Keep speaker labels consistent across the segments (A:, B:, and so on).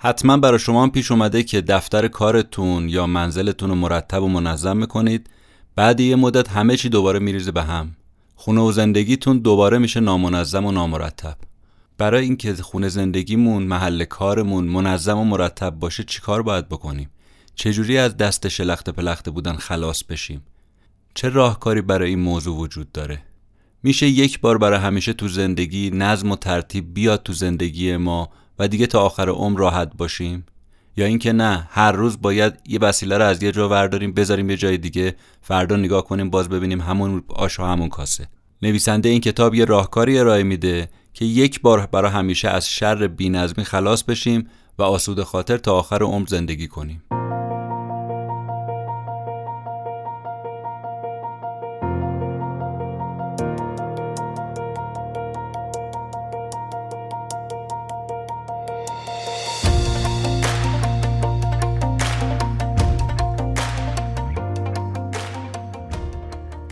A: حتما برای شما هم پیش اومده که دفتر کارتون یا منزلتون رو مرتب و منظم می‌کنید. بعد یه مدت همه چی دوباره میریزه به هم. خونه و زندگیتون دوباره میشه نامنظم و نامرتب. برای اینکه خونه زندگیمون محل کارمون منظم و مرتب باشه چیکار باید بکنیم؟ چجوری از دست شلخت پلخته بودن خلاص بشیم؟ چه راهکاری برای این موضوع وجود داره؟ میشه یک بار برای همیشه تو زندگی نظم و ترتیب بیاد تو زندگی ما و دیگه تا آخر عمر راحت باشیم؟ یا اینکه نه هر روز باید یه وسیله رو از یه جا ورداریم بذاریم یه جای دیگه فردا نگاه کنیم باز ببینیم همون آش و همون کاسه. نویسنده این کتاب یه راهکاری ارائه میده که یک بار برای همیشه از شر بینظمی خلاص بشیم و آسوده خاطر تا آخر عمر زندگی کنیم.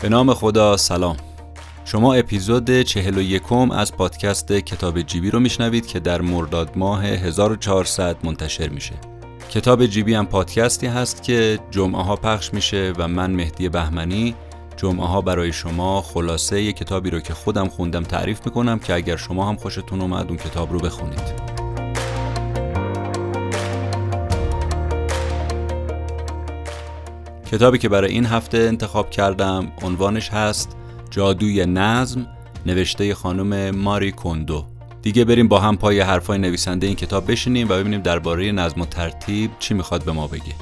A: به نام خدا سلام. شما اپیزود چهل و یکم از پادکست کتاب جیبی رو میشنوید که در مرداد ماه 1400 منتشر میشه. کتاب جیبی هم پادکستی هست که جمعه ها پخش میشه و من مهدی بهمنی جمعه ها برای شما خلاصه یه کتابی رو که خودم خوندم تعریف می‌کنم که اگر شما هم خوشتون اومد اون کتاب رو بخونید. کتابی که برای این هفته انتخاب کردم عنوانش هست جادوی نظم نوشته خانم ماری کندو دیگه بریم با هم پای حرفای نویسنده این کتاب بشینیم و ببینیم درباره نظم و ترتیب چی می‌خواد به ما بگه.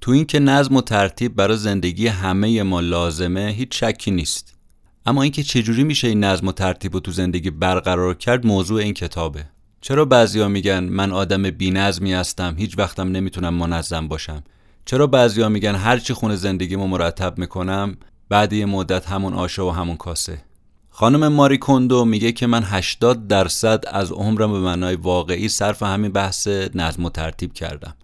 A: تو اینکه نظم و ترتیب برای زندگی همه ما لازمه هیچ شکی نیست. اما اینکه چجوری میشه این نظم و ترتیب رو تو زندگی برقرار کرد موضوع این کتابه. چرا بعضیا میگن من آدم بینظمی هستم هیچ وقتم نمی‌تونم منظم باشم؟ چرا بعضیا میگن هر چی خونه زندگیمو مرتب می‌کنم بعد یه مدت همون آشه و همون کاسه؟ خانم ماری کندو میگه که من 80 درصد از عمرم به معنای واقعی صرف همین بحث نظم و ترتیب کردم.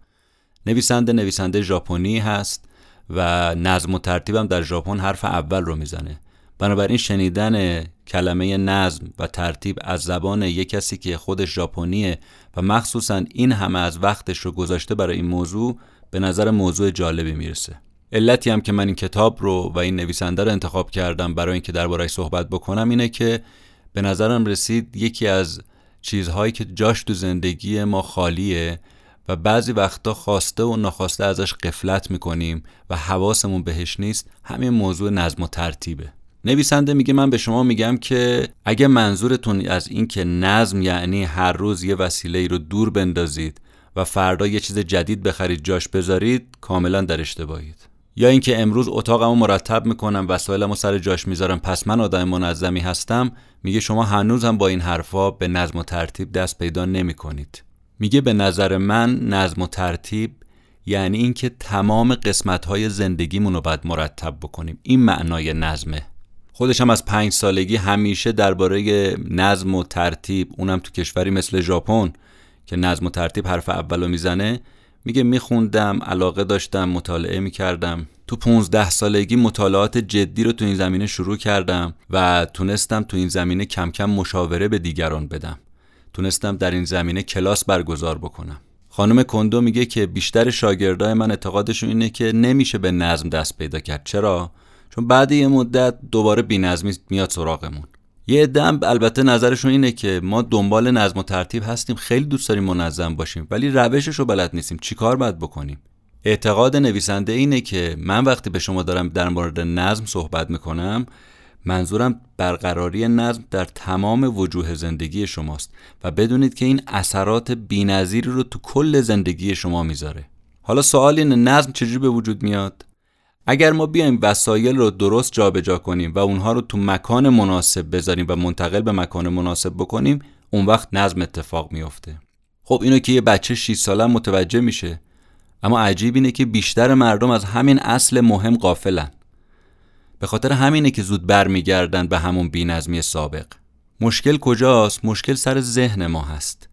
A: نویسنده نویسنده ژاپنی هست و نظم و ترتیبم در ژاپن حرف اول رو می‌زنه. بنابراین شنیدن کلمه نظم و ترتیب از زبان یک کسی که خودش ژاپنیه و مخصوصا این همه از وقتش رو گذاشته برای این موضوع به نظر موضوع جالبی می‌رسه. علتی هم که من این کتاب رو و این نویسنده رو انتخاب کردم برای اینکه دربارهش صحبت بکنم اینه که به نظرم رسید یکی از چیزهایی که جاش تو زندگی ما خالیه و بعضی وقتا خواسته و ناخواسته ازش قفلت می‌کنیم و حواسمون بهش نیست همین موضوع نظم و ترتیبه. نویسنده میگه من به شما میگم که اگه منظورتون از این که نظم یعنی هر روز یه وسیله ای رو دور بندازید و فردا یه چیز جدید بخرید جاش بذارید کاملا در اشتباهید. یا اینکه امروز اتاقمو مرتب می‌کنم وسایلمو سر جاش می‌ذارم پس من آدم منظمی هستم میگه شما هنوز هم با این حرفا به نظم و ترتیب دست پیدا نمی‌کنید. میگه به نظر من نظم و ترتیب یعنی اینکه تمام قسمت های زندگیمون رو باید مرتب بکنیم. این معنای نظمه. خودش هم از پنج سالگی همیشه درباره نظم و ترتیب اونم تو کشوری مثل ژاپن که نظم و ترتیب حرف اولو می‌زنه میگه میخوندم علاقه داشتم مطالعه می‌کردم. تو 15 سالگی مطالعات جدی رو تو این زمینه شروع کردم و تونستم تو این زمینه کم کم مشاوره به دیگران بدم. تونستم در این زمینه کلاس برگزار بکنم. خانم کندو میگه که بیشتر شاگردای من اعتقادشون اینه که نمیشه به نظم دست پیدا کرد. چرا؟ چون بعد یه مدت دوباره بی‌نظمی میاد سراغمون. یه دم البته نظرشون اینه که ما دنبال نظم و ترتیب هستیم خیلی دوست داریم منظم باشیم ولی روشش رو بلد نیستیم. چیکار باید بکنیم؟ اعتقاد نویسنده اینه که من وقتی به شما دارم در مورد نظم صحبت می‌کنم منظورم برقراری نظم در تمام وجوه زندگی شماست و بدونید که این اثرات بینظیری رو تو کل زندگی شما می‌ذاره. حالا سوال این نظم چجوری به وجود میاد؟ اگر ما بیایم وسایل رو درست جابجا کنیم و اونها رو تو مکان مناسب بذاریم و منتقل به مکان مناسب بکنیم اون وقت نظم اتفاق میافته. خب اینو که یه بچه 6 ساله متوجه میشه اما عجیب اینه که بیشتر مردم از همین اصل مهم قافلن به خاطر همینه که زود برمیگردن به همون بینظمی سابق. مشکل کجاست؟ مشکل سر ذهن ما هست.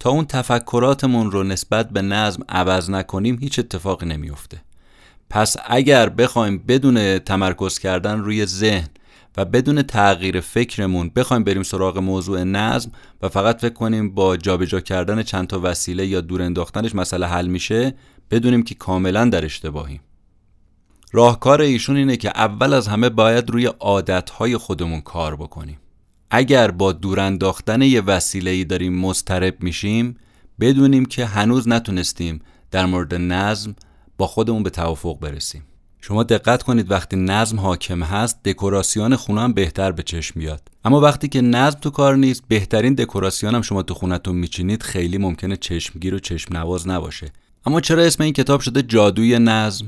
A: تا اون تفکراتمون رو نسبت به نظم عوض نکنیم هیچ اتفاقی نمیافته. پس اگر بخوایم بدون تمرکز کردن روی ذهن و بدون تغییر فکرمون بخوایم بریم سراغ موضوع نظم و فقط فکر کنیم با جابجا کردن چند تا وسیله یا دور انداختنش مسئله حل میشه بدونیم که کاملا در اشتباهیم. راهکار ایشون اینه که اول از همه باید روی عادتهای خودمون کار بکنیم. اگر با دور انداختن یه وسیله ای داریم مضطرب میشیم بدونیم که هنوز نتونستیم در مورد نظم خودمون به توافق برسیم. شما دقت کنید وقتی نظم حاکم هست دکوراسیون خونه هم بهتر به چشم میاد. اما وقتی که نظم تو کار نیست بهترین دکوراسیون هم شما تو خونتون میچینید خیلی ممکنه چشمگیر و چشم نواز نباشه. اما چرا اسم این کتاب شده جادوی نظم؟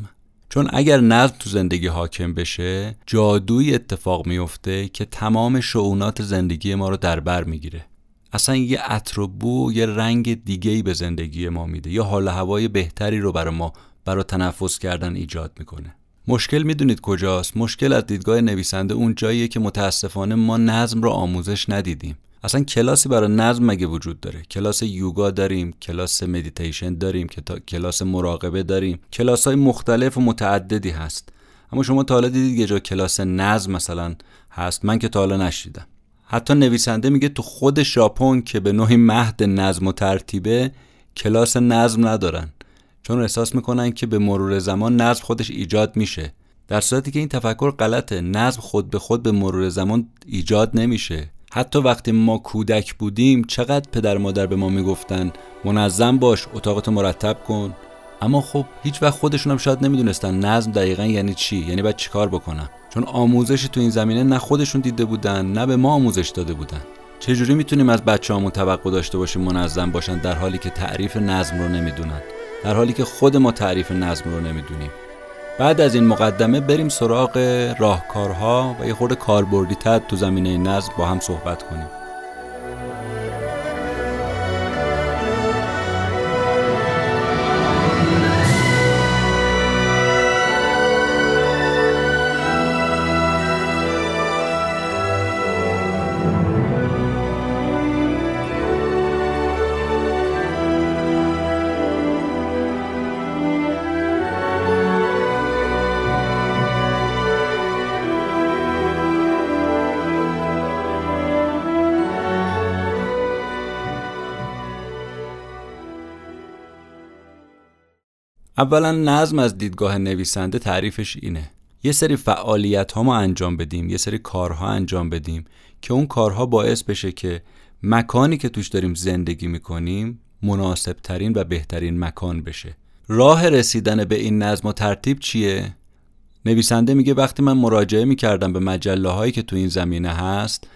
A: چون اگر نظم تو زندگی حاکم بشه جادویی اتفاق میفته که تمام شئونات زندگی ما رو در بر می‌گیره. اصلا یه عطر و بو یه رنگ دیگه ای به زندگی ما میده. یا حال هوای بهتری رو برای ما برای تنفس کردن ایجاد می‌کنه. مشکل می‌دونید کجاست؟ مشکل از دیدگاه نویسنده اون جاییه که متاسفانه ما نظم رو آموزش ندیدیم. اصلا کلاسی برای نظم مگه وجود داره؟ کلاس یوگا داریم کلاس مدیتیشن داریم کلاس مراقبه داریم. کلاس های مختلف و متعددی هست. اما شما تا حالا دیدید یه جا کلاس نظم مثلا هست. من که تا حالا نشیدم. حتی نویسنده میگه تو خود ژاپن که به نوعی مهد نظم و ترتیبه کلاس نظم ندارن. چون احساس می‌کنن که به مرور زمان نظم خودش ایجاد میشه. در صورتی که این تفکر غلطه نظم خود به خود به مرور زمان ایجاد نمیشه. حتی وقتی ما کودک بودیم چقدر پدر مادر به ما می‌گفتن منظم باش اتاقتو مرتب کن. اما خب هیچ وقت خودشون هم شاید نمی‌دونستن نظم دقیقا یعنی چی یعنی باید چیکار بکنم چون آموزش تو این زمینه نه خودشون دیده بودن نه به ما آموزش داده بودن. چجوری می‌تونیم از بچه توقع داشته باشیم منظم باشن در حالی که تعریف نظم رو نمی‌دونن؟ در حالی که خود ما تعریف نظم رو نمی‌دونیم. بعد از این مقدمه بریم سراغ راهکارها و یه خورده کاربردی تو زمینه نظم با هم صحبت کنیم. اولا نظم از دیدگاه نویسنده تعریفش اینه یه سری فعالیت ها ما انجام بدیم یه سری کارها انجام بدیم که اون کارها باعث بشه که مکانی که توش داریم زندگی می‌کنیم مناسب ترین و بهترین مکان بشه راه رسیدن به این نظم و ترتیب چیه؟ نویسنده میگه وقتی من مراجعه می‌کردم به مجله هایی که تو این زمینه هست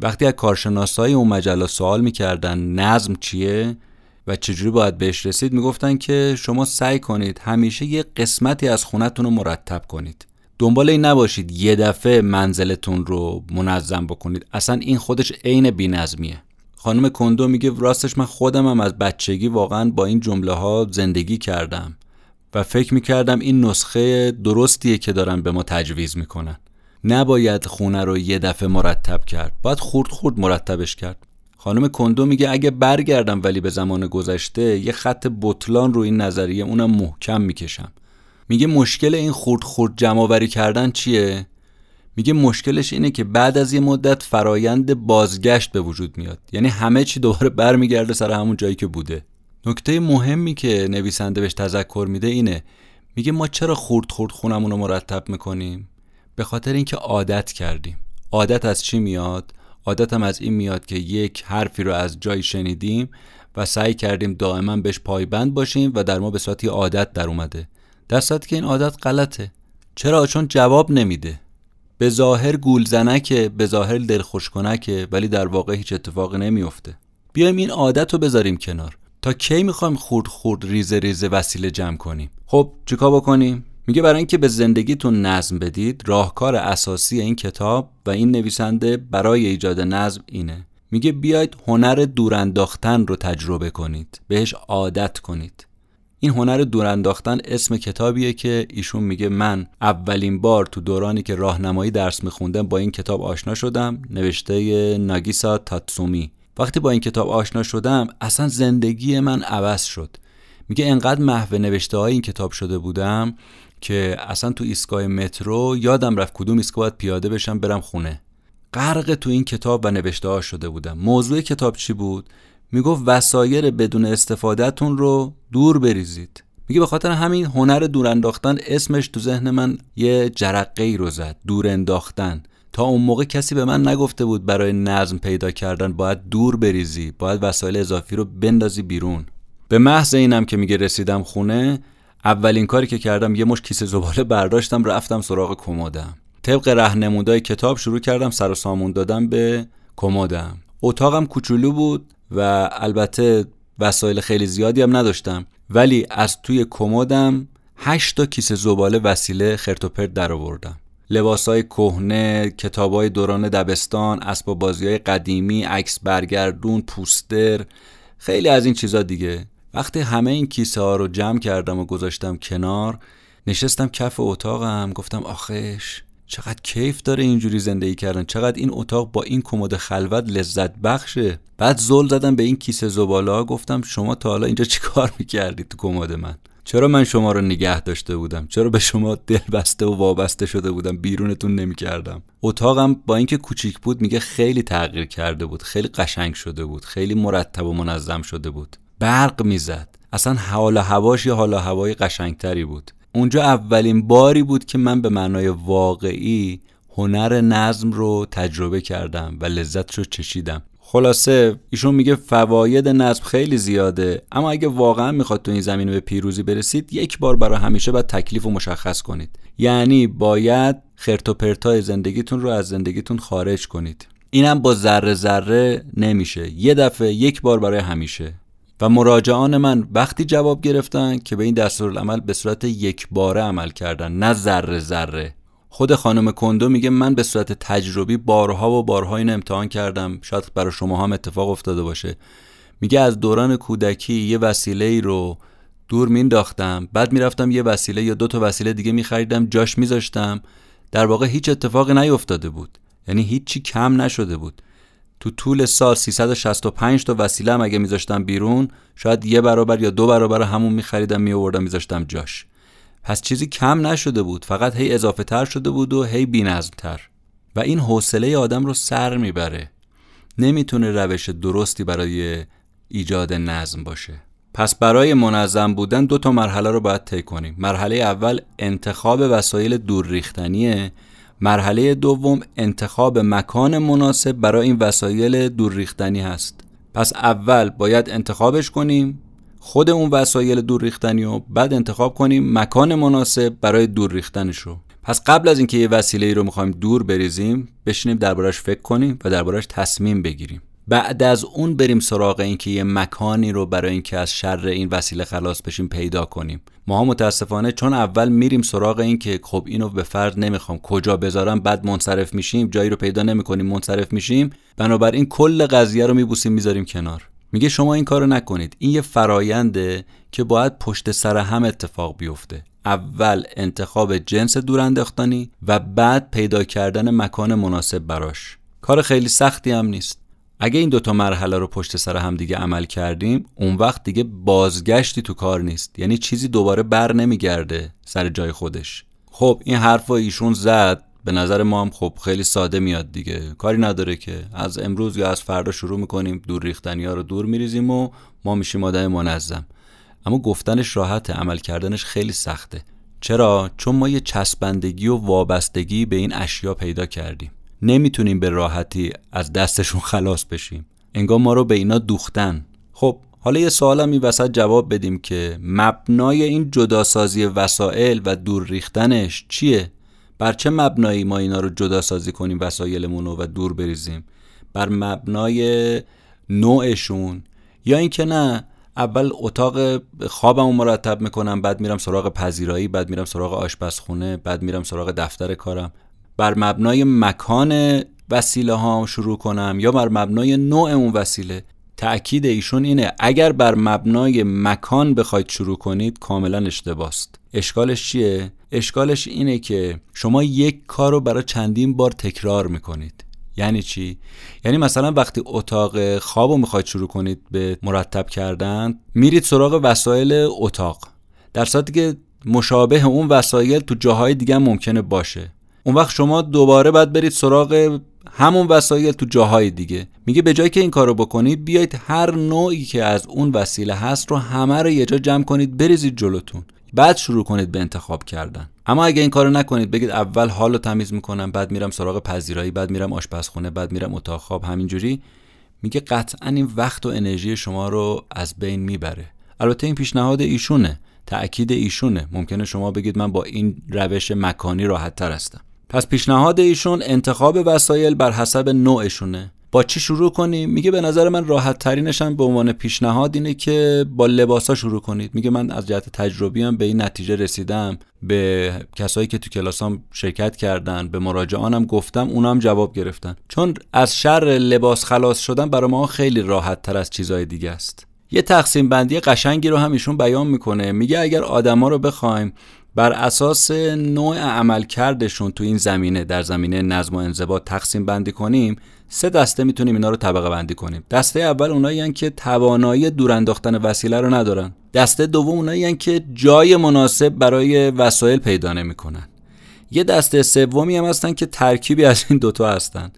A: وقتی از کارشناسای اون مجله سوال می‌کردن نظم چیه و چجوری باید بهش رسید؟ می‌گفتن که شما سعی کنید همیشه یه قسمتی از خونتون رو مرتب کنید. دنبال این نباشید یه دفعه منزلتون رو منظم بکنید. اصلا این خودش عین بینظمیه. خانم کندو میگه راستش من خودم هم از بچگی واقعا با این جمله ها زندگی کردم و فکر می‌کردم این نسخه درستیه که دارن به ما تجویز می‌کنن. نباید خونه رو یه دفعه مرتب کرد. باید خورد خورد مرتبش کرد. خانم کندو میگه اگه برگردم ولی به زمان گذشته یه خط بطلان رو این نظریه اونم محکم می‌کشم. میگه مشکل این خورد خورد جمع کردن چیه؟ میگه مشکلش اینه که بعد از یه مدت فرایند بازگشت به وجود میاد. یعنی همه چی دوباره برمیگرده سر همون جایی که بوده. نکته مهمی که نویسنده بهش تذکر میده اینه. میگه ما چرا خورد خورد خونمون رو مرتب می‌کنیم؟ به خاطر اینکه عادت کردیم. عادت از چی میاد؟ عادتم از این میاد که یک حرفی رو از جایی شنیدیم و سعی کردیم دائما بهش پایبند باشیم و در ما به صورت عادت در اومده. در صورتی که این عادت غلطه. چرا؟ چون جواب نمیده. به ظاهر گولزنکه به ظاهر دلخوش کنکه ولی در واقع هیچ اتفاقی نمیفته. بیایم این عادت رو بذاریم کنار. تا کی می‌خوایم خورد خورد ریزه ریزه وسیله جمع کنیم؟ خب چیکار بکنیم؟ میگه برای اینکه به زندگیتون نظم بدید راهکار اساسی این کتاب و این نویسنده برای ایجاد نظم اینه. میگه بیاید هنر دورانداختن رو تجربه کنید بهش عادت کنید. این هنر دورانداختن اسم کتابیه که ایشون میگه من اولین بار تو دورانی که راهنمایی درس میخوندم با این کتاب آشنا شدم نوشته ناگیسا تاتسومی. وقتی با این کتاب آشنا شدم اصلا زندگی من عوض شد. میگه انقدر محو نوشته های این کتاب شده بودم که اصلا تو ایستگاه مترو یادم رفت کدوم ایستگاه باید پیاده بشم برم خونه. غرق تو این کتاب و نوشته ها شده بودم. موضوع کتاب چی بود؟ می‌گفت وسایر بدون استفادهتون رو دور بریزید. میگه به خاطر همین هنر دور انداختن اسمش تو ذهن من یه جرقه ای رو زد دور انداختن. تا اون موقع کسی به من نگفته بود برای نظم پیدا کردن باید دور بریزی باید وسایل اضافی رو بندازی بیرون. به محض اینم که میگه رسیدم خونه اولین کاری که کردم یه مش کیسه زباله برداشتم رفتم سراغ کمدم طبق رهنمودای کتاب شروع کردم سر و سامون دادم به کمدم اتاقم کوچولو بود و البته وسایل خیلی زیادی هم نداشتم. ولی از توی کمدم هشت تا کیسه زباله وسیله خرت و پرت در آوردم لباسای کهنه، کتابای دوران دبستان، اسباب بازی قدیمی، عکس برگردون، پوستر، خیلی از این چیزا دیگه. وقتی همه این کیسه ها رو جمع کردم و گذاشتم کنار، نشستم کف اتاقم گفتم آخش چقدر کیف داره اینجوری زندگی کردن چقدر این اتاق با این کمد خلوت لذت بخشه. بعد زل زدم به این کیسه زباله گفتم شما تا حالا اینجا چیکار می‌کردید تو کمد من؟ چرا من شما رو نگه داشته بودم؟ چرا به شما دل بسته و وابسته شده بودم؟ بیرونتون نمی‌کردم. اتاقم با اینکه کوچیک بود میگه خیلی تغییر کرده بود خیلی قشنگ شده بود خیلی مرتب و منظم شده بود. برق می‌زد. اصلا حال هواش یه حال هوای قشنگتری بود. اونجا اولین باری بود که من به معنای واقعی هنر نظم رو تجربه کردم و لذت رو چشیدم. خلاصه ایشون میگه فواید نظم خیلی زیاده اما اگه واقعا می‌خواد تو این زمینه به پیروزی برسید یک بار برای همیشه باید تکلیف و مشخص کنید. یعنی باید خرت و پرتای زندگیتون رو از زندگیتون خارج کنید. اینم با ذره ذره نمیشه. یه دفعه یک بار برای همیشه. و مراجعان من وقتی جواب گرفتن که به این دستورالعمل به صورت یک باره عمل کردن نه ذره ذره. خود خانم کندو میگه من به صورت تجربی بارها و بارها این امتحان کردم. شاید برای شما هم اتفاق افتاده باشه. میگه از دوران کودکی یه وسیله ای رو دور مینداختم. بعد می‌رفتم یه وسیله یا دو تا وسیله دیگه میخریدم جاش میذاشتم. در واقع هیچ اتفاقی نیفتاده بود. یعنی هیچی کم نشده بود. تو طول سال 365 تا وسیله هم اگه میذاشتم بیرون شاید یه برابر یا دو برابر همون میخریدم میآوردم میذاشتم جاش. پس چیزی کم نشده بود فقط هی اضافه تر شده بود و هی بینظم تر و این حوصله آدم رو سر می‌بره. نمی‌تونه روش درستی برای ایجاد نظم باشه. پس برای منظم بودن دو تا مرحله رو باید طی کنیم. مرحله اول انتخاب وسایل دور ریختنیه. مرحله دوم انتخاب مکان مناسب برای این وسایل دور ریختنی هست. پس اول باید انتخابش کنیم خود اون وسایل دور ریختنی و بعد انتخاب کنیم مکان مناسب برای دور ریختنش رو. پس قبل از اینکه یه وسیله ای رو می‌خوایم دور بریزیم بشینیم دربارش فکر کنیم و دربارش تصمیم بگیریم. بعد از اون بریم سراغ اینکه یه مکانی رو برای اینکه از شر این وسیله خلاص بشیم پیدا کنیم. ما متاسفانه چون اول میریم سراغ این که خب اینو به فرد نمی‌خوام. کجا بذارم؟ بعد منصرف میشیم جایی رو پیدا نمی‌کنیم منصرف میشیم. بنابراین کل قضیه رو میبوسیم می‌ذاریم کنار. میگه شما این کارو نکنید. این یه فراینده که باید پشت سر هم اتفاق بیفته. اول انتخاب جنس دورانداختنی و بعد پیدا کردن مکان مناسب براش. کار خیلی سختی هم نیست. اگه این دوتا مرحله رو پشت سر هم دیگه عمل کردیم اون وقت دیگه بازگشتی تو کار نیست. یعنی چیزی دوباره بر نمیگرده سر جای خودش. خب این حرف ایشون زد. به نظر ما هم خب خیلی ساده میاد دیگه. کاری نداره که. از امروز یا از فردا شروع می‌کنیم. دور ریختنی ها رو دور میریزیم و ما میشیم آدم منظم. اما گفتنش راحته. عمل کردنش خیلی سخته. چرا؟ چون ما یه چسبندگی و وابستگی به این اشیا پیدا کردیم. نمی‌تونیم به راحتی از دستشون خلاص بشیم. انگار ما رو به اینا دوختن. خب حالا یه سوالم این وسط جواب بدیم که مبنای این جداسازی وسایل و دور ریختنش چیه؟ بر چه مبنایی ما اینا رو جدا سازی کنیم وسایلمون رو و دور بریزیم؟ بر مبنای نوعشون؟ یا اینکه نه اول اتاق خوابمو مرتب می‌کنم بعد میرم سراغ پذیرایی بعد میرم سراغ آشپزخونه بعد میرم سراغ دفتر کارم. بر مبنای مکان وسیله ها شروع کنم یا بر مبنای نوع اون وسیله تأکید ایشون اینه اگر بر مبنای مکان بخواید شروع کنید کاملا اشتباست. اشکالش چیه؟ اشکالش اینه که شما یک کار رو برای چندین بار تکرار می‌کنید. یعنی چی؟ یعنی مثلا وقتی اتاق خواب رو می‌خواید شروع کنید به مرتب کردن میرید سراغ وسایل اتاق. در صورتی که مشابه اون وسایل تو جاهای دیگه ممکنه باشه. اون وقت شما دوباره باید برید سراغ همون وسایل تو جاهای دیگه. میگه به جایی که این کارو بکنید بیایید هر نوعی که از اون وسیله هست رو همه رو یه جا جمع کنید بریزید جلوتون. بعد شروع کنید به انتخاب کردن. اما اگه این کارو نکنید بگید اول حال رو تمیز می‌کنم بعد میرم سراغ پذیرایی بعد میرم آشپزخونه بعد میرم اتاق خواب. همینجوری میگه قطعا این وقت و انرژی شما رو از بین می‌بره. البته این پیشنهاد ایشونه تأکید ایشونه. ممکنه شما بگید من با این روش مکانی راحت تر هستم. پس پیشنهاد ایشون انتخاب وسایل بر حسب نوعشونه. با چی شروع کنیم؟ میگه به نظر من راحت ترینشم به عنوان پیشنهاد اینه که با لباسا شروع کنید. میگه من از جهت تجربی هم به این نتیجه رسیدم. به کسایی که تو کلاسام شرکت کردن به مراجعانم گفتم اونم جواب گرفتن. چون از شر لباس خلاص شدن برای ما خیلی راحت تر از چیزهای دیگه است. یه تقسیم بندی قشنگی رو هم ایشون بیان می‌کنه. میگه اگر آدما رو بخوایم بر اساس نوع عملکردشون تو این زمینه در زمینه نظم و انضباط تقسیم بندی کنیم سه دسته می‌تونیم اینا رو طبقه بندی کنیم. دسته اول اونایی که توانایی دور انداختن وسیله رو ندارن. دسته دوم اونایی که جای مناسب برای وسایل پیدا نمی‌کنن. یه دسته سومی هم هستن که ترکیبی از این دوتا هستن.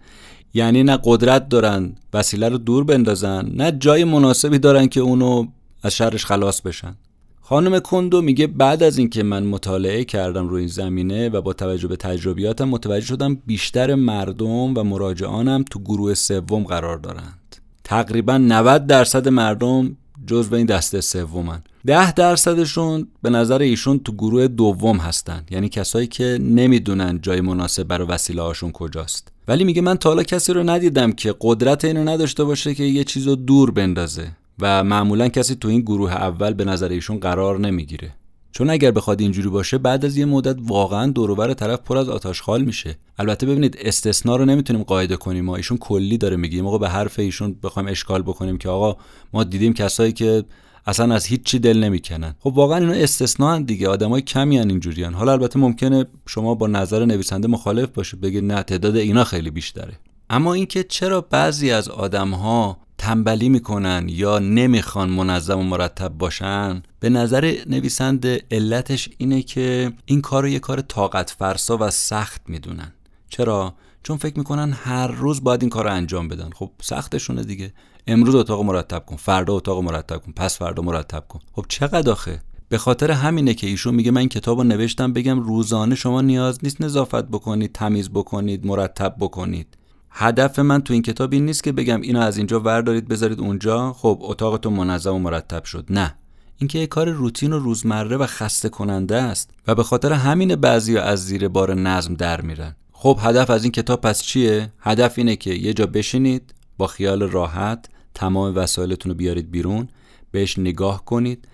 A: یعنی نه قدرت دارن وسیله رو دور بندازن نه جای مناسبی دارن که اونو از شرش خلاص بشن. خانم کندو میگه بعد از اینکه من مطالعه کردم روی این زمینه و با توجه به تجربیاتم متوجه شدم بیشتر مردم و مراجعانم تو گروه سوم قرار دارند. تقریبا 90 درصد مردم جزو این دسته سومن. ده درصدشون به نظر ایشون تو گروه دوم هستن. یعنی کسایی که نمی‌دونن جای مناسب برای وسیله هاشون کجاست. ولی میگه من تا حالا کسی رو ندیدم که قدرت اینو نداشته باشه که یه چیز رو دور بندازه. و معمولا کسی تو این گروه اول به نظر ایشون قرار نمی‌گیره. چون اگر بخواد اینجوری باشه بعد از یه مدت واقعا دوروبر طرف پر از آتش خال میشه. البته ببینید استثنا رو نمی‌تونیم قاعده کنیم. ما ایشون کلی داره میگه موقع به حرف ایشون بخوایم اشکال بکنیم که آقا ما دیدیم کسایی که اصلا از هیچ چی دل نمی‌کنن. خب واقعا اینا استثنا دیگه. آدمای کمی ان اینجوریان حالا البته ممکنه شما با نظر نویسنده مخالف باشید. بگید نه تعداد اینا خیلی بیشتره. اما اینکه چرا بعضی از آدمها تنبلی می‌کنن یا نمی‌خوان منظم و مرتب باشن به نظر نویسنده علتش اینه که این کار رو یه کار طاقت فرسا و سخت می‌دونن. چرا؟ چون فکر می‌کنن هر روز باید این کار رو انجام بدن. خب سختشونه دیگه. امروز اتاق مرتب کن فردا اتاق مرتب کن پس فردا مرتب کن. خب چقدر آخه؟ به خاطر همینه که ایشون میگه من کتاب رو نوشتم بگم روزانه شما نیاز نیست نظافت بکنید تمیز بکنید مرتب بکنید. هدف من تو این کتاب این نیست که بگم اینو از اینجا وردارید بذارید اونجا. خب اتاقتون منظم و مرتب شد. نه. اینکه یه کار روتین و روزمره و خسته کننده است و به خاطر همین بعضی از زیر بار نظم در میرن. خب هدف از این کتاب پس چیه؟ هدف اینه که یه جا بشینید با خیال راحت تمام وسایلتون رو بیارید بیرون بهش نگاه کنید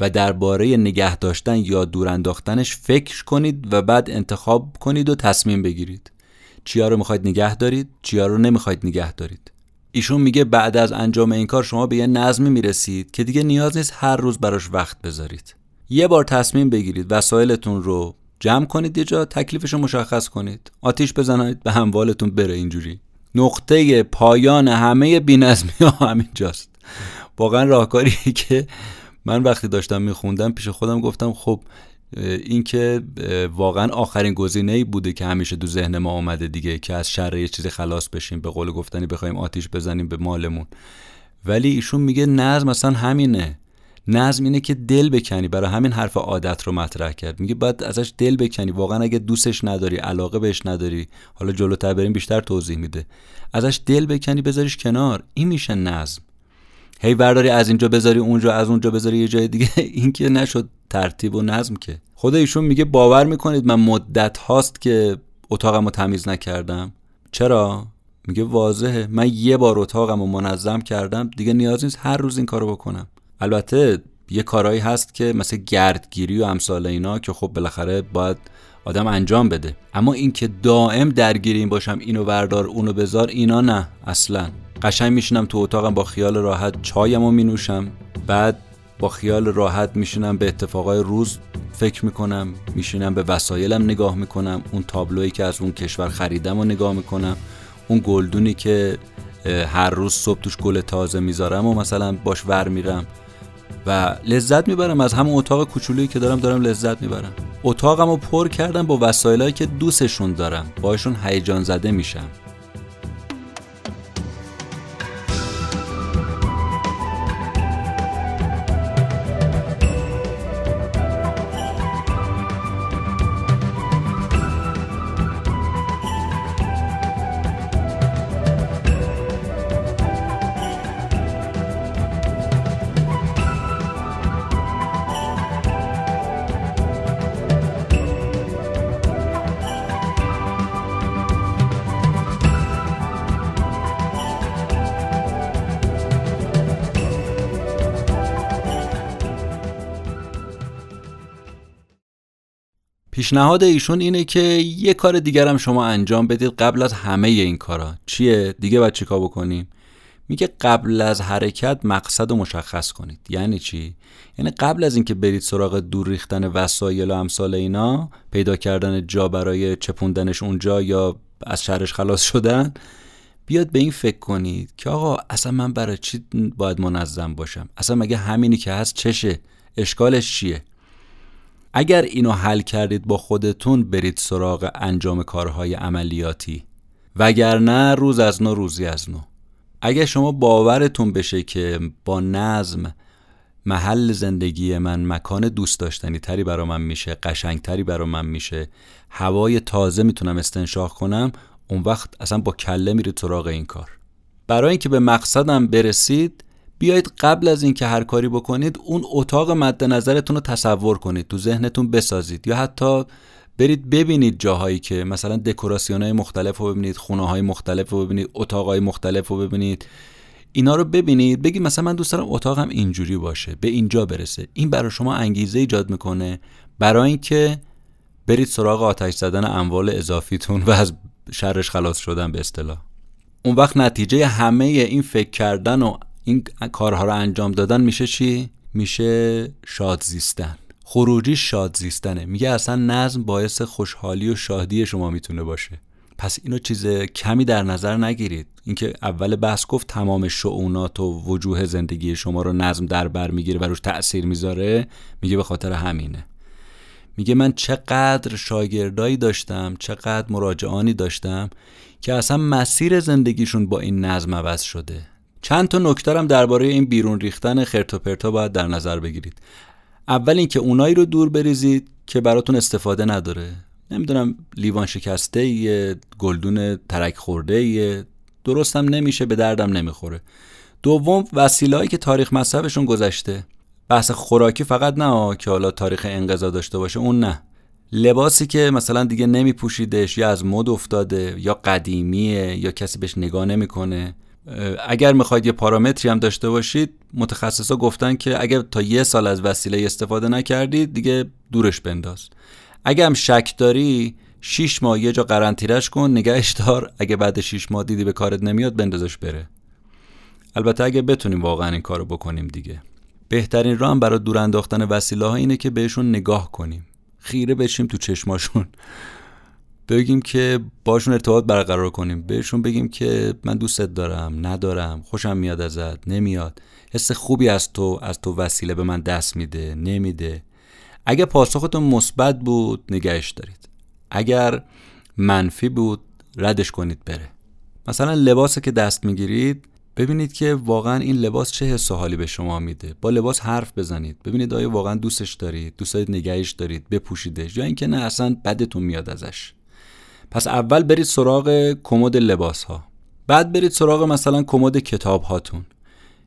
A: و درباره نگه داشتن یا دور انداختنش فکر کنید و بعد انتخاب کنید و تصمیم بگیرید. چیا رو می‌خواید نگه دارید چیا رو نمی‌خواید نگه دارید. ایشون میگه بعد از انجام این کار شما به یه نظمی می‌رسید که دیگه نیاز نیست هر روز براش وقت بذارید. یه بار تصمیم بگیرید وسایلتون رو جمع کنید یه جا تکلیفش رو مشخص کنید. آتیش بزنید به هموالتون بره اینجوری. نقطه پایان همه بینظمی ها همینجاست. واقعا راهکاری که من وقتی داشتم میخوندم پیش خودم گفتم خب اینکه واقعا آخرین گزینه ای بوده که همیشه دو ذهن ما آمده دیگه که از شر یه چیزی خلاص بشیم به قول گفتنی بخوایم آتیش بزنیم به مالمون. ولی ایشون میگه نظم مثلا همینه. نظم اینه که دل بکنی. برای همین حرف عادت رو مطرح کرد. میگه باید ازش دل بکنی. واقعا اگه دوستش نداری علاقه بهش نداری حالا جلوتر بریم بیشتر توضیح میده. ازش دل بکنی بذاریش کنار. این میشه نظم. هی برداری از اینجا بذاری اونجا از اونجا بذاری یه جای دیگه. این که نشد ترتیب و نظم که. خود ایشون میگه باور می‌کنید من مدت هاست که اتاقم رو تمیز نکردم. چرا؟ میگه واضحه. من یه بار اتاقم رو منظم کردم. دیگه نیاز نیست هر روز این کارو بکنم. البته یه کارهایی هست که مثل گردگیری و امثال اینا که خب بالاخره باید آدم انجام بده. اما اینکه دائم درگیر این باشم اینو وردار اونو بذار اینا نه اصلا. قشنگ میشینم تو اتاقم با خیال راحت چایمو مینوشم. بعد با خیال راحت میشینم به اتفاقای روز فکر می‌کنم. میشینم به وسایلم نگاه می‌کنم. اون تابلویی که از اون کشور خریدم و نگاه می‌کنم. اون گلدونی که هر روز صبح توش گل تازه می‌ذارم و مثلا باش ور میرم. و لذت می‌برم از همون اتاق کوچولویی که دارم دارم لذت می‌برم. اتاقم رو پر کردم با وسایلهایی که دوستشون دارم. باشون هیجان زده میشم. پیشنهاد ایشون اینه که یه کار دیگرم شما انجام بدید قبل از همه این کارا. چیه؟ دیگه باید چیکار بکنیم؟ میگه قبل از حرکت مقصد رو مشخص کنید. یعنی چی؟ یعنی قبل از اینکه برید سراغ دور ریختن وسایل و امثال اینا پیدا کردن جا برای چپوندنش اونجا یا از شهرش خلاص شدن بیاد به این فکر کنید که آقا اصلا من برای چی باید منظم باشم؟ اصلا مگه همینی که هست چشه؟ اشکالش چیه؟ اگر اینو حل کردید با خودتون برید سراغ انجام کارهای عملیاتی. وگرنه روز از نو روزی از نو. اگر شما باورتون بشه که با نظم محل زندگی من مکان دوست داشتنی تری برا من میشه قشنگ تری برا من میشه هوای تازه می‌تونم استنشاق کنم اون وقت اصلا با کله میرید سراغ این کار. برای اینکه به مقصدم برسید بیایید قبل از اینکه هر کاری بکنید اون اتاق مد نظرتون رو تصور کنید تو ذهنتون بسازید. یا حتی برید ببینید جاهایی که مثلا دکوراسیون های مختلف رو ببینید خونه های مختلف رو ببینید اتاق های مختلف رو ببینید. اینا رو ببینید بگید مثلا من دوست دارم اتاقم اینجوری باشه به اینجا برسه. این برای شما انگیزه ایجاد می‌کنه برای اینکه برید سراغ آتش زدن اموال اضافیتون و از شرش خلاص شدن به اصطلاح. اون وقت نتیجه همه این فکر کردن و این کارها رو انجام دادن میشه چی؟ میشه شاد زیستن. خروجی شاد زیستنه. میگه اصلا نظم باعث خوشحالی و شادی شما می‌تونه باشه. پس اینو چیز کمی در نظر نگیرید. اینکه اول بحث گفت تمام شعونات و وجوه زندگی شما رو نظم در بر می‌گیره و روش تأثیر می‌ذاره میگه به خاطر همینه. میگه من چقدر شاگردایی داشتم چقدر مراجعانی داشتم که اصلا مسیر زندگیشون با این نظم عوض شده. چند تا هم درباره این بیرون ریختن خرت و پرتا باید در نظر بگیرید. اول اینکه اونایی رو دور بریزید که براتون استفاده نداره. نمی‌دونم لیوان شکسته یه گلدون ترک خورده یه درستم نمیشه به دردم نمی‌خوره. دوم وسیلهایی که تاریخ مصرفشون گذشته. بحث خوراکی فقط نه که حالا تاریخ انقضا داشته باشه اون نه. لباسی که مثلا دیگه نمیپوشیدش یا از مد افتاده یا قدیمیه یا کسی بهش نگاه نمی‌کنه. اگر می‌خواید یه پارامتری هم داشته باشید متخصصا گفتن که اگر تا یه سال از وسیله استفاده نکردید دیگه دورش بنداز. اگر هم شک داری 6 ماه یه جا قرنطینه‌اش کن نگهش دار. اگه بعد 6 ماه دیدی به کارت نمیاد بندازش بره. البته اگه بتونیم واقعا این کارو بکنیم دیگه. بهترین راه برای دور انداختن وسیله ها اینه که بهشون نگاه کنیم. خیره بشیم تو چشماشون. بگیم که باشون ارتباط برقرار کنیم. بهشون بگیم که من دوستت دارم ندارم خوشم میاد ازت نمیاد. حس خوبی از تو از تو وسیله به من دست میده نمیده. اگر پاسختون مثبت بود نگهش دارید. اگر منفی بود ردش کنید بره. مثلا لباس که دست می‌گیرید ببینید که واقعا این لباس چه حس حالی به شما میده. با لباس حرف بزنید. ببینید آیا واقعا دوستش دارید دوست دارید نگهش دارید بپوشیدش. یا اینکه نه اصلا بدتون میاد ازش. پس اول برید سراغ کمد لباس ها بعد برید سراغ مثلا کمد کتاب هاتون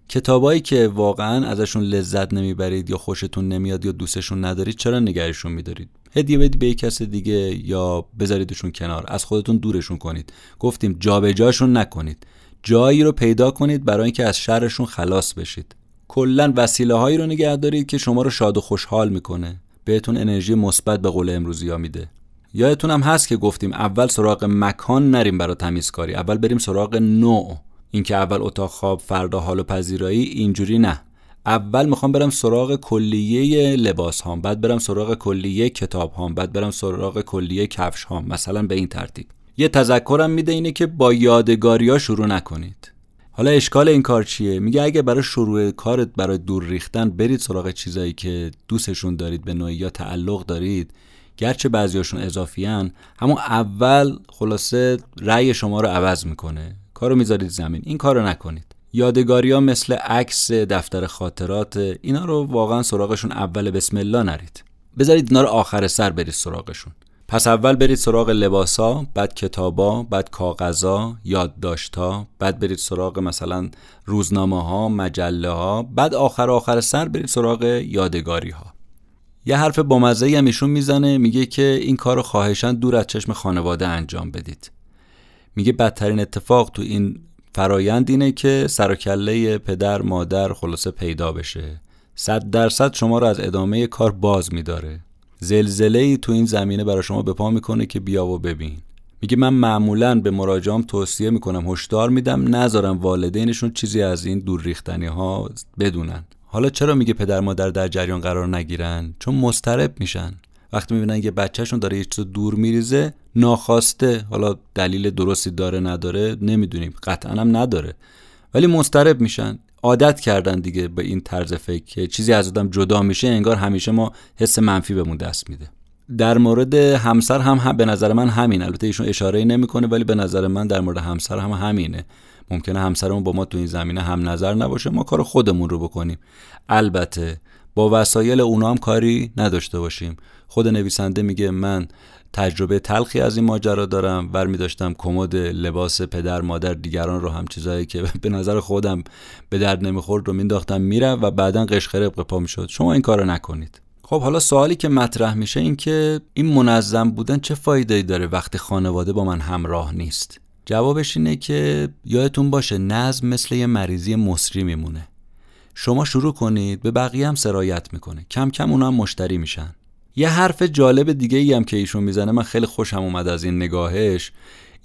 A: کتابایی که واقعا ازشون لذت نمی‌برید یا خوشتون نمیاد یا دوستشون ندارید چرا نگهشون میدارید؟ هدیه بدید به کس دیگه یا بذاریدشون کنار. از خودتون دورشون کنید. گفتیم جابجاشون نکنید. جایی رو پیدا کنید برای اینکه از شرشون خلاص بشید. کلا وسیله هایی رو نگه دارید که شما رو شاد و خوشحال می‌کنه. بهتون انرژی مثبت به قول امروزی ها میده. یادتون هم هست که گفتیم اول سراغ مکان نریم برای تمیزکاری اول بریم سراغ نوع. اینکه اول اتاق خواب فردا حال و پذیرایی اینجوری نه. اول می‌خوام برم سراغ کلیه لباس هام بعد برم سراغ کلیه کتاب هام بعد برم سراغ کلیه کفش هام مثلا به این ترتیب. یه تذکرم میده اینه که با یادگاریا شروع نکنید. حالا اشکال این کار چیه؟ میگه اگه برای شروع کارت برای دور ریختن برید سراغ چیزایی که دوستشون دارید به نوعی یا تعلق دارید گرچه بعضیاشون اضافیان همون اول خلاصه رأی شما رو عوض می‌کنه. کارو می‌ذارید زمین. این کارو نکنید. یادگاری ها مثل عکس دفتر خاطرات اینا رو واقعا سراغشون اول بسم الله نرید. بذارید اینا رو آخر سر برید سراغشون. پس اول برید سراغ لباسا بعد کتابا بعد کاغذا یادداشتها بعد برید سراغ مثلا روزنامه ها مجله ها بعد آخر آخر سر برید سراغ یادگاری ها یه حرف بامزه هم ایشون می‌زنه میگه که این کار رو خواهشان دور از چشم خانواده انجام بدید. میگه بدترین اتفاق تو این فرایند اینه که سر پدر مادر خلاصه پیدا بشه. صد درصد شما رو از ادامه کار باز میداره. زلزله ای تو این زمینه برای شما به پا می‌کنه که بیا و ببین. میگه من معمولا به مراجعام توصیه می‌کنم هشدار میدم نذارم والدینشون چیزی از این دور ریختنی ها بدونن. حالا چرا میگه پدر مادر در جریان قرار نگیرن؟ چون مسترب میشن. وقتی می‌بینن یه بچهشون داره یه چیز دور میریزه ناخواسته. حالا دلیل درستی داره نداره نمی‌دونیم. قطعا هم نداره. ولی مسترب میشن. عادت کردن دیگه به این طرز فکر که چیزی از آدم جدا میشه انگار همیشه ما حس منفی بهمون دست میده. در مورد همسر هم, هم به نظر من همین. البته ایشون اشاره نمی‌کنه ولی به نظر من در مورد همسر هم همینه. ممکنه همسرمون با ما تو این زمینه هم نظر نباشه ما کار خودمون رو بکنیم. البته با وسایل اونا هم کاری نداشته باشیم. خود نویسنده میگه من تجربه تلخی از این ماجرا دارم ور می داشتم کمد لباس پدر مادر دیگران رو هم چیزایی که به نظر خودم به درد نمی‌خورد رو مینداختم میره و بعدا قشخره پا می‌شد. شما این کارو نکنید. خب حالا سوالی که مطرح میشه این که این منظم بودن چه فایده داره وقتی خانواده با من همراه نیست؟ جوابش اینه که یادتون باشه نظم مثل یه مریضی مصری میمونه. شما شروع کنید به بقیه هم سرایت می‌کنه. کم کم اونا هم مشتری میشن. یه حرف جالب دیگه ای هم که ایشون می‌زنه من خیلی خوشم اومد از این نگاهش.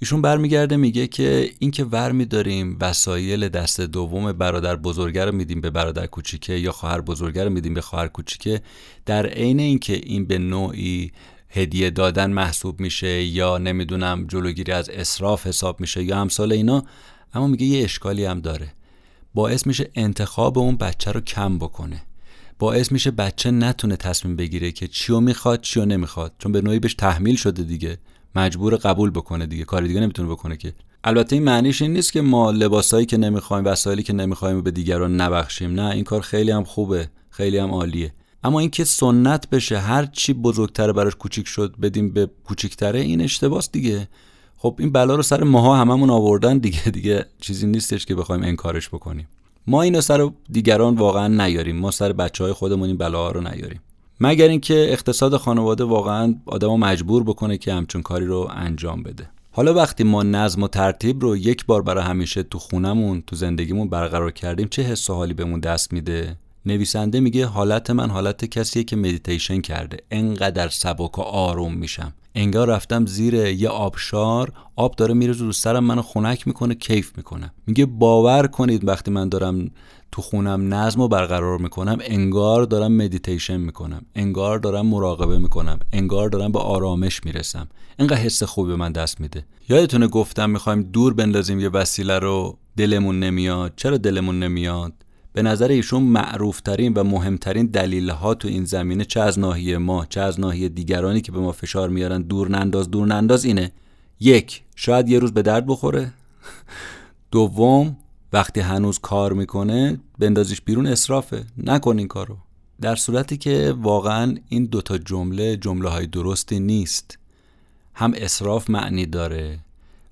A: ایشون برمیگرده میگه که اینکه ور میداریم وسایل دست دوم برادر بزرگه رو میدیم به برادر کوچیکه یا خواهر بزرگه رو میدیم به خواهر کوچیکه در عین اینکه این به نوعی هدیه دادن محسوب میشه یا نمی‌دونم جلوگیری از اصراف حساب میشه یا امثال اینا اما میگه یه اشکالی هم داره. باعث میشه انتخاب اون بچه رو کم بکنه. باعث میشه بچه نتونه تصمیم بگیره که چیو می‌خواد چیو نمی‌خواد چون به نوعی بهش تحمیل شده دیگه. مجبور قبول بکنه دیگه کاری دیگه نمی‌تونه بکنه که. البته این معنیش این نیست که ما لباسایی که نمی‌خوایم وسایلی که نمی‌خوایم به دیگران نبخشیم. نه این کار خیلی هم خوبه خیلی هم عالیه. اما اینکه سنت بشه هر چی بزرگتره براش کوچیک شد بدیم به کوچیکتره این اشتباس دیگه. خب این بلا رو سر ماها هممون آوردن دیگه دیگه چیزی نیستش که بخوایم انکارش بکنیم. ما اینو سر دیگران واقعا نیاریم. ما سر بچه های خودمون این بلاها رو نیاریم. مگر اینکه اقتصاد خانواده واقعا آدمو مجبور بکنه که همچون کاری رو انجام بده. حالا وقتی ما نظم و ترتیب رو یک بار برای همیشه تو خونمون تو زندگیمون برقرار کردیم چه حس و حالی بهمون دست میده؟ نویسنده میگه حالت من حالت کسیه که مدیتیشن کرده. انقدر سبک و آروم میشم. انگار رفتم زیر یه آبشار آب داره میره رو سرم منو خنک می‌کنه کیف می‌کنه. میگه باور کنید وقتی من دارم تو خونم نظم رو برقرار می‌کنم انگار دارم مدیتیشن می‌کنم. انگار دارم مراقبه می‌کنم. انگار دارم به آرامش می‌رسم. انقدر حس خوبی به من دست میده. یادتونه گفتم می‌خوایم دور بندازیم یه وسیله رو؟ دلمون نمیاد. چرا دلمون نمیاد؟ به نظر ایشون معروفترین و مهمترین دلیل ها تو این زمینه چه از ناحیه ما چه از ناحیه دیگرانی که به ما فشار میارن دور ننداز دور ننداز اینه. یک شاید یه روز به درد بخوره. دوم وقتی هنوز کار می‌کنه بندازیش بیرون اصرافه نکن این کارو. در صورتی که واقعا این دوتا جمله جمله های درستی نیست. هم اصراف معنی داره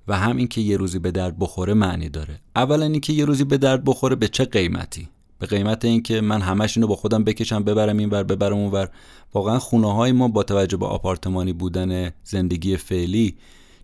A: و هم اینکه یه روزی به درد بخوره معنی داره. اولا اینکه یه روزی به درد بخوره به چه قیمتی؟ به قیمت اینکه من همش اینو با خودم بکشم ببرم اینور ببرم اونور واقعا خونه های ما با توجه به آپارتمانی بودن زندگی فعلی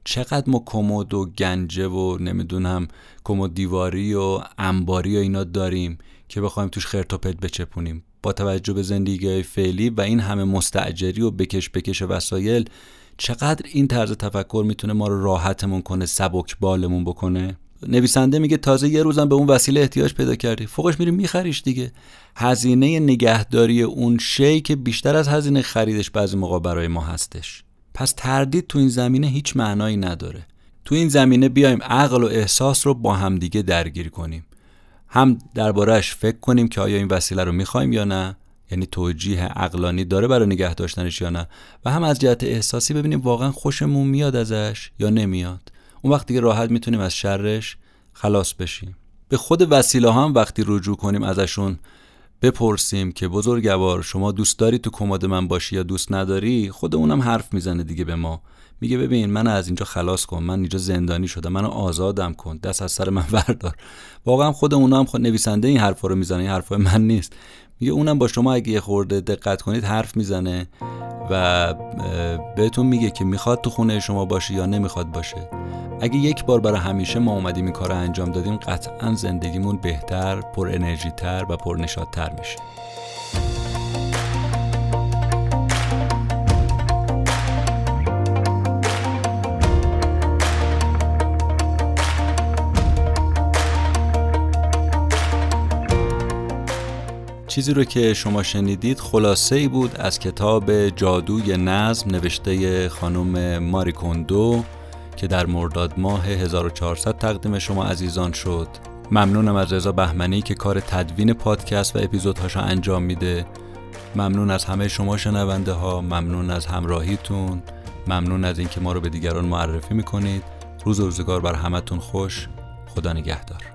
A: چقدر ما کمد و گنجه و نمی‌دونم کمد دیواری و انباری و اینا داریم که بخوایم توش خرت و پت بچپونیم. با توجه به زندگی فعلی و این همه مستعجری و بکش بکش وسایل چقدر این طرز تفکر می‌تونه ما رو راحتمون کنه سبک بالمون بکنه؟ نویسنده میگه تازه یه روزم به اون وسیله احتیاج پیدا کردی. فوقش میری میخریش دیگه. هزینه نگهداری اون شی که بیشتر از هزینه خریدش بعضی موقع برای ما هستش. پس تردید تو این زمینه هیچ معنایی نداره. تو این زمینه بیایم عقل و احساس رو با همدیگه درگیر کنیم. هم دربارهش فکر کنیم که آیا این وسیله رو می‌خوایم یا نه. یعنی توجیه عقلانی داره برای نگه داشتنش یا نه؟ و هم از جهت احساسی ببینیم واقعا خوشمون میاد ازش یا نمیاد. اون وقت دیگه راحت می‌تونیم از شرش خلاص بشیم. به خود وسیله هم وقتی رجوع کنیم ازشون بپرسیم که بزرگوار شما دوست داری تو کمد من باشی یا دوست نداری؟ خود اونم حرف می‌زنه دیگه به ما. میگه ببین من از اینجا خلاص کن من اینجا زندانی شدم منو آزادم کن دست از سر من بردار. واقعا خود اونا هم خود نویسنده این حرفا رو می‌زنه این حرفا من نیست. میگه اونم با شما اگه یه خورده دقت کنید حرف می‌زنه و بهتون میگه که می‌خواد تو خونه شما باشه یا نمی‌خواد باشه. اگه یک بار برای همیشه ما اومدیم این کار رو انجام دادیم قطعا زندگیمون بهتر پر انرژی تر و پر تر میشه. چیزی رو که شما شنیدید خلاصه ای بود از کتاب جادوی نظم نوشته خانم ماری کوندو که در مرداد ماه 1400 تقدیم شما عزیزان شد. ممنونم از رضا بهمنی که کار تدوین پادکست و اپیزودهاشو انجام میده. ممنون از همه شما شنونده ها. ممنون از همراهیتون. ممنون از اینکه ما رو به دیگران معرفی می‌کنید. روز و روزگار بر همتون خوش. خدا نگهدار.